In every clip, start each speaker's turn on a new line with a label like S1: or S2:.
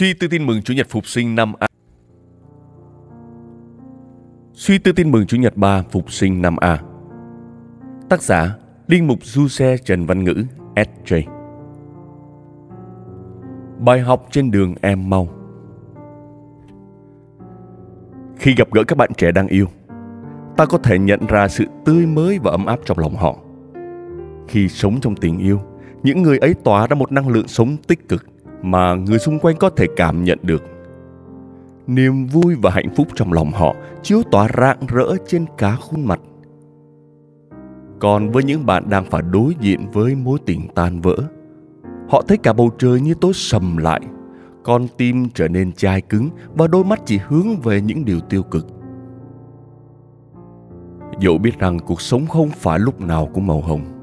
S1: Suy tư tin mừng Chủ nhật Phục sinh năm A. Suy tư tin mừng Chủ nhật 3 Phục sinh năm A. Tác giả Liên mục Du Xe Trần Văn Ngữ SJ Bài học trên đường em mau Khi gặp gỡ các bạn trẻ đang yêu, Ta có thể nhận ra sự tươi mới và ấm áp trong lòng họ Khi sống trong tình yêu, Những người ấy tỏa ra một năng lượng sống tích cực mà người xung quanh có thể cảm nhận được. Niềm vui và hạnh phúc trong lòng họ chiếu tỏa rạng rỡ trên cả khuôn mặt. Còn với những bạn đang phải đối diện với mối tình tan vỡ, họ thấy cả bầu trời như tối sầm lại, con tim trở nên chai cứng và đôi mắt chỉ hướng về những điều tiêu cực. Dẫu biết rằng cuộc sống không phải lúc nào cũng màu hồng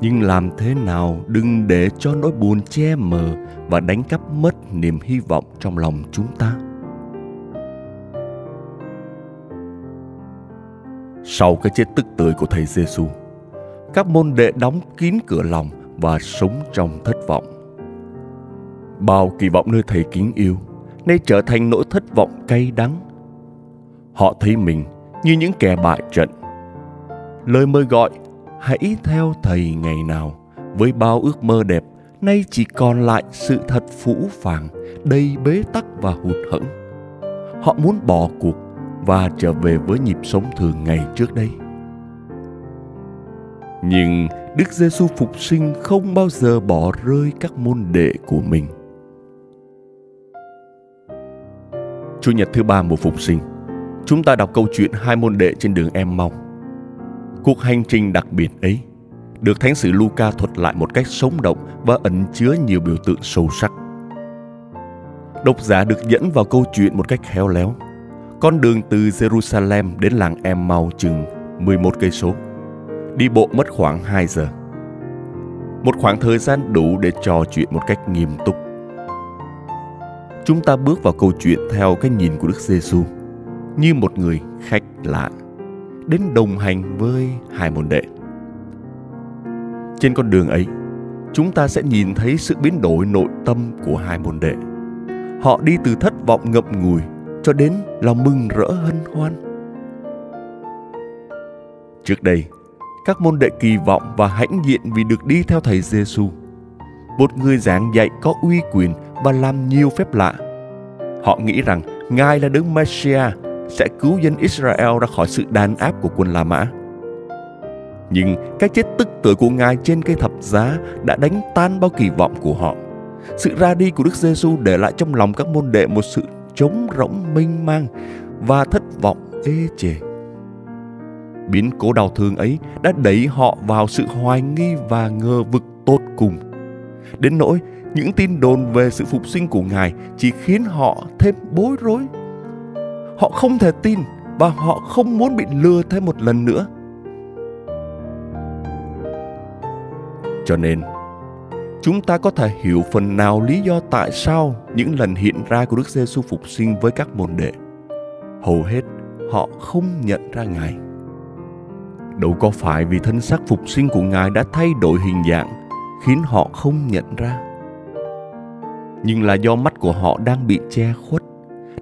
S1: nhưng làm thế nào đừng để cho nỗi buồn che mờ và đánh cắp mất niềm hy vọng trong lòng chúng ta sau cái chết tức tưởi của thầy Giêsu, các môn đệ đóng kín cửa lòng và sống trong thất vọng. Bao kỳ vọng nơi thầy kính yêu nay trở thành nỗi thất vọng cay đắng. Họ thấy mình như những kẻ bại trận. Lời mời gọi hãy theo thầy ngày nào với bao ước mơ đẹp nay chỉ còn lại sự thật phũ phàng đầy bế tắc và hụt hẫng họ muốn bỏ cuộc và trở về với nhịp sống thường ngày trước đây nhưng Đức Giêsu phục sinh không bao giờ bỏ rơi các môn đệ của mình. Chủ nhật thứ ba mùa phục sinh, chúng ta đọc câu chuyện hai môn đệ trên đường em mau. Cuộc hành trình đặc biệt ấy được Thánh sử Luca thuật lại một cách sống động và ẩn chứa nhiều biểu tượng sâu sắc. Độc giả được dẫn vào câu chuyện một cách khéo léo. Con đường từ Jerusalem đến làng Emmaus chừng 11 cây số. Đi bộ mất khoảng 2 giờ. Một khoảng thời gian đủ để trò chuyện một cách nghiêm túc. Chúng ta bước vào câu chuyện theo cái nhìn của Đức Giêsu như một người khách lạ đến đồng hành với hai môn đệ. Trên con đường ấy, chúng ta sẽ nhìn thấy sự biến đổi nội tâm của hai môn đệ. Họ đi từ thất vọng ngậm ngùi cho đến lòng mừng rỡ hân hoan. Trước đây, các môn đệ kỳ vọng và hãnh diện vì được đi theo thầy Giêsu, một người giảng dạy có uy quyền và làm nhiều phép lạ. Họ nghĩ rằng Ngài là đấng Messiah sẽ cứu dân Israel ra khỏi sự đàn áp của quân La Mã. Nhưng cái chết tức tưởi của Ngài trên cây thập giá đã đánh tan bao kỳ vọng của họ. Sự ra đi của Đức Giêsu để lại trong lòng các môn đệ một sự trống rỗng mênh mang và thất vọng ê chề. Biến cố đau thương ấy đã đẩy họ vào sự hoài nghi và ngờ vực tột cùng. Đến nỗi những tin đồn về sự phục sinh của Ngài chỉ khiến họ thêm bối rối. Họ không thể tin và họ không muốn bị lừa thêm một lần nữa. Cho nên, chúng ta có thể hiểu phần nào lý do tại sao những lần hiện ra của Đức Giêsu phục sinh với các môn đệ. Hầu hết họ không nhận ra Ngài. Đâu có phải vì thân xác phục sinh của Ngài đã thay đổi hình dạng khiến họ không nhận ra. Nhưng là do mắt của họ đang bị che khuất,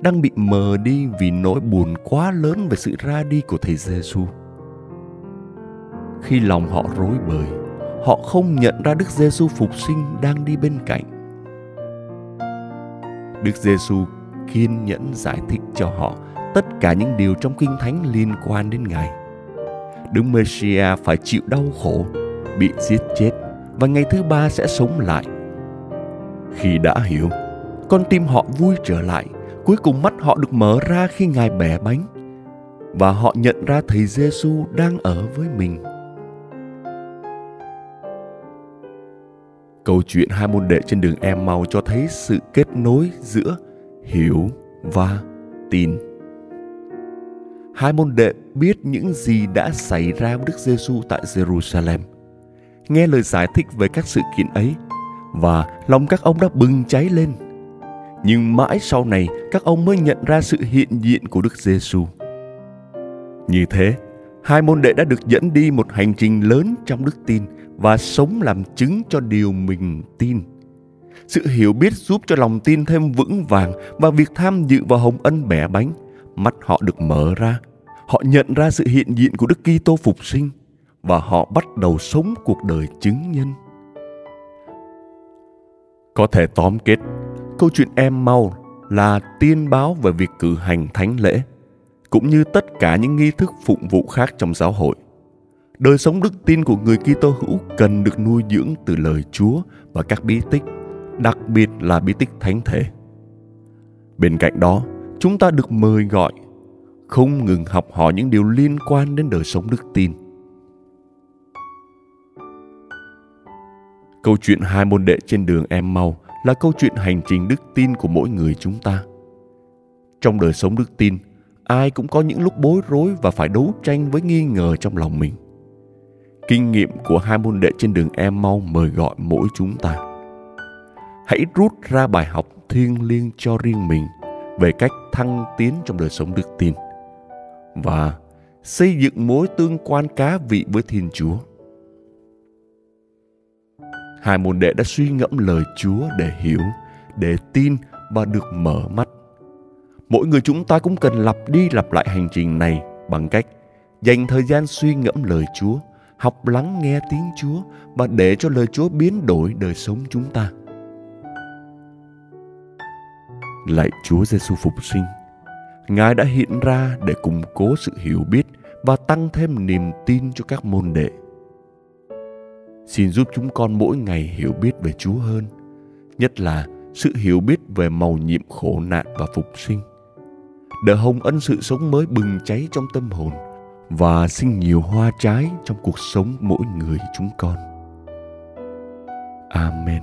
S1: đang bị mờ đi vì nỗi buồn quá lớn về sự ra đi của thầy Giêsu. Khi lòng họ rối bời, họ không nhận ra Đức Giêsu phục sinh đang đi bên cạnh. Đức Giêsu kiên nhẫn giải thích cho họ tất cả những điều trong Kinh Thánh liên quan đến Ngài. Đức Messiah phải chịu đau khổ, bị giết chết và ngày thứ ba sẽ sống lại. Khi đã hiểu, con tim họ vui trở lại, cuối cùng mắt họ được mở ra khi Ngài bẻ bánh và họ nhận ra thầy Giêsu đang ở với mình. Câu chuyện hai môn đệ trên đường em mau cho thấy sự kết nối giữa hiểu và tin. Hai môn đệ biết những gì đã xảy ra với Đức Giêsu tại Jerusalem. Nghe lời giải thích về các sự kiện ấy, và lòng các ông đã bừng cháy lên. Nhưng mãi sau này các ông mới nhận ra sự hiện diện của Đức Giêsu. Như thế, hai môn đệ đã được dẫn đi một hành trình lớn trong đức tin và sống làm chứng cho điều mình tin. Sự hiểu biết giúp cho lòng tin thêm vững vàng và việc tham dự vào hồng ân bẻ bánh, mắt họ được mở ra. Họ nhận ra sự hiện diện của Đức Kitô phục sinh và họ bắt đầu sống cuộc đời chứng nhân. Có thể tóm kết, câu chuyện em mau là tiên báo về việc cử hành thánh lễ, cũng như tất cả những nghi thức phụng vụ khác trong giáo hội. Đời sống đức tin của người Kitô hữu cần được nuôi dưỡng từ lời Chúa và các bí tích, đặc biệt là bí tích thánh thể. Bên cạnh đó, chúng ta được mời gọi không ngừng học hỏi những điều liên quan đến đời sống đức tin. Câu chuyện hai môn đệ trên đường em mau là câu chuyện hành trình đức tin của mỗi người chúng ta. Trong đời sống đức tin, ai cũng có những lúc bối rối và phải đấu tranh với nghi ngờ trong lòng mình. Kinh nghiệm của hai môn đệ trên đường em mau mời gọi mỗi chúng ta. Hãy rút ra bài học thiêng liêng cho riêng mình về cách thăng tiến trong đời sống đức tin và xây dựng mối tương quan cá vị với thiên chúa hai môn đệ đã suy ngẫm lời chúa để hiểu để tin và được mở mắt mỗi người chúng ta cũng cần lặp đi lặp lại hành trình này bằng cách dành thời gian suy ngẫm lời chúa học lắng nghe tiếng Chúa và để cho lời Chúa biến đổi đời sống chúng ta. Lạy Chúa Giêsu phục sinh, Ngài đã hiện ra để củng cố sự hiểu biết và tăng thêm niềm tin cho các môn đệ. Xin giúp chúng con mỗi ngày hiểu biết về Chúa hơn, nhất là sự hiểu biết về màu nhiệm khổ nạn và phục sinh. Để hồng ân sự sống mới bừng cháy trong tâm hồn và sinh nhiều hoa trái trong cuộc sống mỗi người chúng con. Amen.